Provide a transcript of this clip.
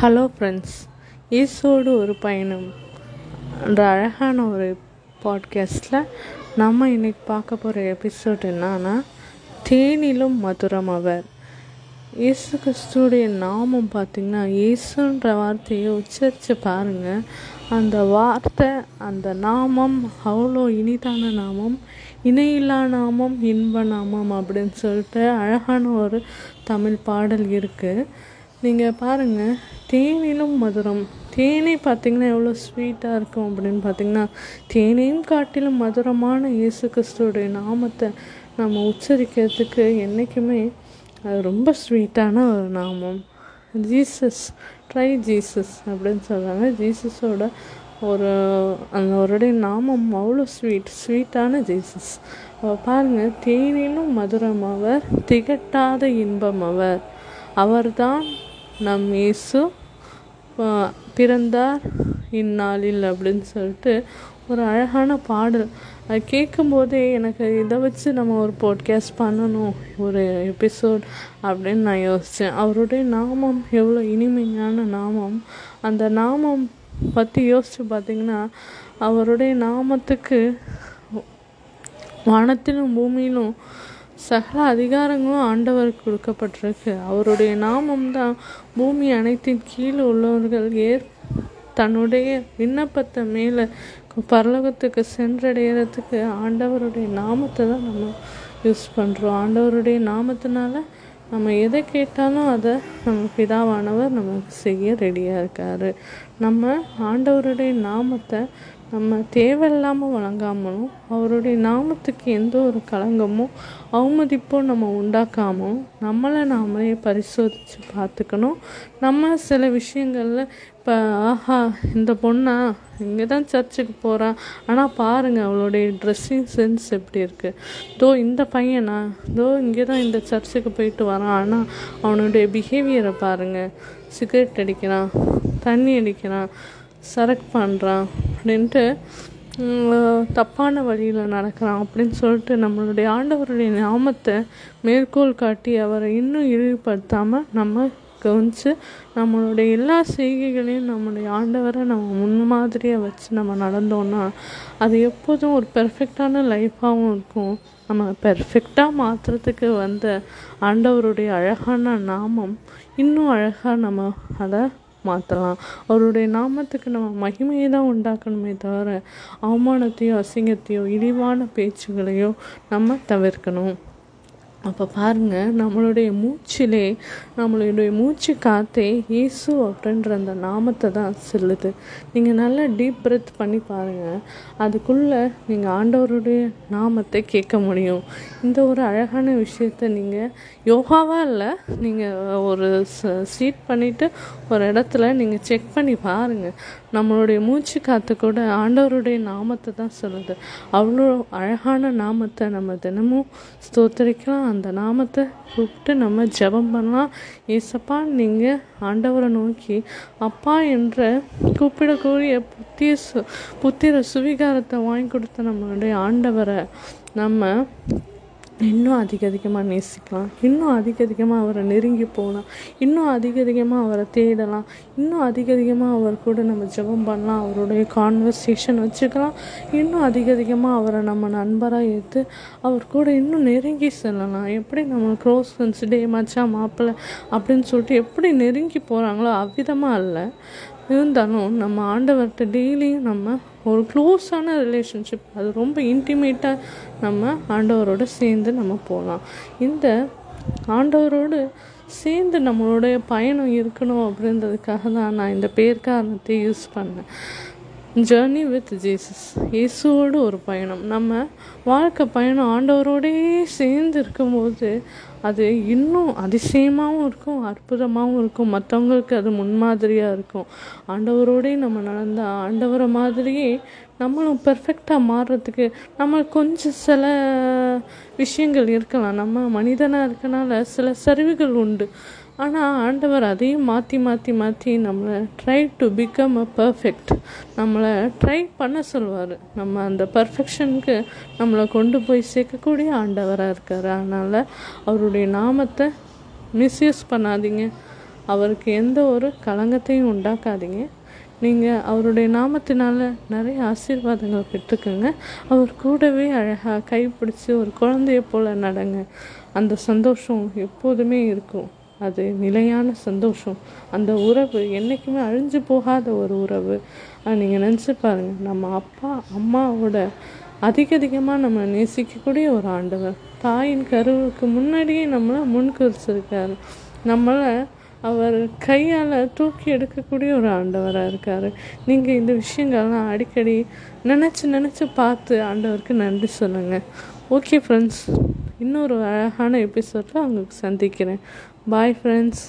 Hello friends ஈசோடு ஒரு பயணம். என்ற அழகான ஒரு பாட்காஸ்டில் நம்ம இன்னைக்கு பார்க்க போகிற எபிசோட் என்னன்னா தேனிலும் மதுரம் அவர். இயேசு கிறிஸ்துடைய நாமம் பார்த்திங்கன்னா இயேசுன்ற வார்த்தையை உச்சரித்து பாருங்கள் அந்த வார்த்தை அந்த நாமம் அவ்வளோ இனிதான நாமம் இணையில்லா நாமம் இன்ப நாமம் அப்படின்னு சொல்லிட்டு அழகான ஒரு தமிழ் பாடல் இருக்குது நீங்கள் பாருங்கள் தேனிலும் மதுரம். தேனே பார்த்திங்கன்னா எவ்வளோ ஸ்வீட்டாக இருக்கும் அப்படின்னு பார்த்திங்கன்னா தேனையும் காட்டிலும் மதுரமான இயேசு கிறிஸ்துவோடைய நாமத்தை நம்ம உச்சரிக்கிறதுக்கு என்றைக்குமே அது ரொம்ப ஸ்வீட்டான ஒரு நாமம். ஜீசஸ் ட்ரை ஜீசஸ் அப்படின்னு சொல்கிறாங்க ஜீசஸோட ஒரு அந்த அவருடைய நாமம் அவ்வளோ ஸ்வீட் ஸ்வீட்டான ஜீசஸ் பாருங்கள் தேனிலும் மதுரம் அவர் திகட்டாத இன்பம் அவர். அவர்தான் நம் இயேசு பிறந்தார் இந்நாளில் அப்படின்னு சொல்லிட்டு ஒரு அழகான பாடல். அது கேட்கும்போதே எனக்கு இதை வச்சு நம்ம ஒரு பாட்காஸ்ட் பண்ணணும் ஒரு எபிசோட் அப்படின்னு நான் யோசித்தேன் அவருடைய நாமம் எவ்வளோ இனிமையான நாமம். அந்த நாமம் பற்றி யோசித்து பார்த்திங்கன்னா அவருடைய நாமத்துக்கு வானத்திலும் பூமியிலும் சகல அதிகாரங்களும் ஆண்டவருக்கு கொடுக்கப்பட்டிருக்கு. அவருடைய நாமம் தான் பூமி அனைத்தின் கீழே உள்ளவர்கள் ஏற் தன்னுடைய விண்ணப்பத்தை மேலே பரலோகத்துக்கு சென்றடைகிறதுக்கு ஆண்டவருடைய நாமத்தை தான் நம்ம யூஸ் பண்ணுறோம் ஆண்டவருடைய நாமத்தினால நம்ம எதை கேட்டாலும் அதை நம்ம பிதாவானவர் நமக்கு செய்ய ரெடியாக இருக்கார். நம்ம ஆண்டவருடைய நாமத்தை நம்ம தேவையில்லாமல் வழங்காமலும் அவருடைய நாமத்துக்கு எந்த ஒரு களங்கமும் அவமதிப்போ நம்ம உண்டாக்காமல் நம்மளை நாமளே பரிசோதித்து பார்த்துக்கணும். நம்ம சில விஷயங்களில் இப்போ ஆஹா இந்த பொண்ணா இங்கே தான் சர்ச்சுக்கு போகிறான் ஆனால் பாருங்கள் அவளுடைய ட்ரெஸ்ஸிங் சென்ஸ் எப்படி இருக்குது தோ இந்த பையனா? தோ இங்கே தான் இந்த சர்ச்சுக்கு போயிட்டு வரான். ஆனால் அவனுடைய பிஹேவியரை பாருங்கள் சிகரெட் அடிக்கிறான் தண்ணி அடிக்கிறான். சரக்கு பண்ணுறான் அப்படின்ட்டு தப்பான வழியில் நடக்கிறான் அப்படின்னு சொல்லிட்டு நம்மளுடைய ஆண்டவருடைய நாமத்தை மேற்கோள் காட்டி அவரை இன்னும் இழிவுபடுத்தாமல் நம்ம கவனித்து நம்மளுடைய எல்லா செய்கைகளையும் நம்மளுடைய ஆண்டவரை நம்ம முன்மாதிரியாக வச்சு நம்ம நடந்தோன்னா அது எப்போதும் ஒரு பெர்ஃபெக்டான லைஃப்பாகவும் இருக்கும். நம்ம பெர்ஃபெக்டாக மாற்றுறதுக்கு வந்த ஆண்டவருடைய அழகான நாமம் இன்னும் அழகாக நம்ம அதை மாற்றலாம் அவருடைய நாமத்துக்கு நம்ம மகிமையை தான் உண்டாக்கணுமே தவிர அவமானத்தையோ அசிங்கத்தையோ இழிவான பேச்சுகளையோ நம்ம தவிர்க்கணும். அப்போ பாருங்கள் நம்மளுடைய மூச்சிலே நம்மளுடைய மூச்சு காத்தே இயேசு அப்படின்ற அந்த நாமத்தை தான் செல்லுது. நீங்கள் நல்லா டீப் பிரெத் பண்ணி பாருங்கள் அதுக்குள்ளே நீங்கள் ஆண்டவருடைய நாமத்தை கேட்க முடியும். இந்த ஒரு அழகான விஷயத்த நீங்கள் யோகாவாக இல்லை நீங்கள் ஒரு சீட் பண்ணிவிட்டு ஒரு இடத்துல நீங்கள் செக் பண்ணி பாருங்கள் நம்மளுடைய மூச்சு காற்று கூட ஆண்டவருடைய நாமத்தை தான் சொல்லுது. அவ்வளோ அழகான நாமத்தை நம்ம தினமும் ஸ்தோத்தரிக்கலாம் அந்த நாமத்தை கூப்பிட்டு நம்ம ஜபம் பண்ணலாம். ஏசப்பா நீங்கள் ஆண்டவரை நோக்கி அப்பா என்ற கூப்பிடக்கூடிய புத்திய சு புத்திர சுவிகாரத்தை வாங்கி கொடுத்த நம்மளுடைய ஆண்டவரை நம்ம இன்னும் அதிக அதிகமாக நேசிக்கலாம். இன்னும் அதிக அதிகமாக அவரை நெருங்கி போகலாம். இன்னும் அதிக அதிகமாக அவரை தேடலாம். இன்னும் அதிக அதிகமாக அவர் கூட நம்ம ஜெபம் பண்ணலாம். அவருடைய கான்வர்சேஷன் வச்சுக்கலாம். இன்னும் அதிக அதிகமாக அவரை நம்ம நண்பராக ஏற்று அவர் கூட இன்னும் நெருங்கி செல்லலாம். எப்படி நம்ம க்ளோஸ் ஃப்ரெண்ட்ஸ் டே மச்சா மாப்பிள்ளை அப்படின்னு சொல்லிட்டு எப்படி நெருங்கி போகிறாங்களோ அவ்விதமாக இல்லை இருந்தாலும் நம்ம ஆண்டவர்கிட்ட டெய்லியும் நம்ம ஒரு க்ளோஸான ரிலேஷன்ஷிப் அது ரொம்ப இன்டிமேட்டாக நம்ம ஆண்டவரோடு சேர்ந்து நம்ம போகலாம் இந்த ஆண்டவரோடு சேர்ந்து நம்மளுடைய பயணம் இருக்கணும் அப்படின்றதுக்காக தான் நான் இந்த பேர் காரணத்தை யூஸ் பண்ணேன். ஜேர்னி வித் ஜீசஸ் இயேசுவோடு ஒரு பயணம். நம்ம வாழ்க்கை பயணம் ஆண்டவரோடே சேர்ந்து இருக்கும்போது அது இன்னும் அதிசயமாகவும் இருக்கும் அற்புதமாகவும் இருக்கும். மற்றவங்களுக்கு அது முன்மாதிரியாக இருக்கும். ஆண்டவரோடே நம்ம நடந்தால் ஆண்டவரை மாதிரியே நம்மளும் பெர்ஃபெக்டாக மாறுறதுக்கு நம்ம கொஞ்சம் சில விஷயங்கள் இருக்கலாம். நம்ம மனிதனாக இருக்கனால சில சரிவுகள் உண்டு. ஆனால் ஆண்டவர் அதையும் மாற்றி மாற்றி மாற்றி நம்மளை try to become a perfect நம்மளை ட்ரை பண்ண சொல்வார். நம்ம அந்த பர்ஃபெக்ஷனுக்கு நம்மளை கொண்டு போய் சேர்க்கக்கூடிய ஆண்டவராக இருக்கார். அதனால் அவருடைய நாமத்தை மிஸ்யூஸ் பண்ணாதீங்க. அவருக்கு எந்த ஒரு களங்கத்தையும் உண்டாக்காதீங்க. நீங்கள் அவருடைய நாமத்தினால நிறைய ஆசீர்வாதங்கள் பெற்றுக்கோங்க. அவர் கூடவே அழகாக கைப்பிடிச்சி ஒரு குழந்தைய போல் நடங்க. அந்த சந்தோஷம் எப்போதுமே இருக்கும். அது நிலையான சந்தோஷம். அந்த உறவு என்றைக்குமே அழிஞ்சு போகாத ஒரு உறவு. நீங்கள் நினச்சி பாருங்கள் நம்ம அப்பா அம்மாவோட அதிக அதிகமாக நம்ம நேசிக்கக்கூடிய ஒரு ஆண்டவர். தாயின் கருவுக்கு முன்னாடியே நம்மளை முன்குறிச்சிருக்காரு. நம்மளை அவர் கையால் தூக்கி எடுக்கக்கூடிய ஒரு ஆண்டவராக இருக்கார். நீங்கள் இந்த விஷயங்கள்லாம் அடிக்கடி நினச்சி நினச்சி பார்த்து ஆண்டவருக்கு நன்றி சொல்லுங்கள் ஓகே ஃப்ரெண்ட்ஸ் இன்னொரு அழகான எபிசோடில் உங்களுக்கு சந்திக்கிறேன். Bye friends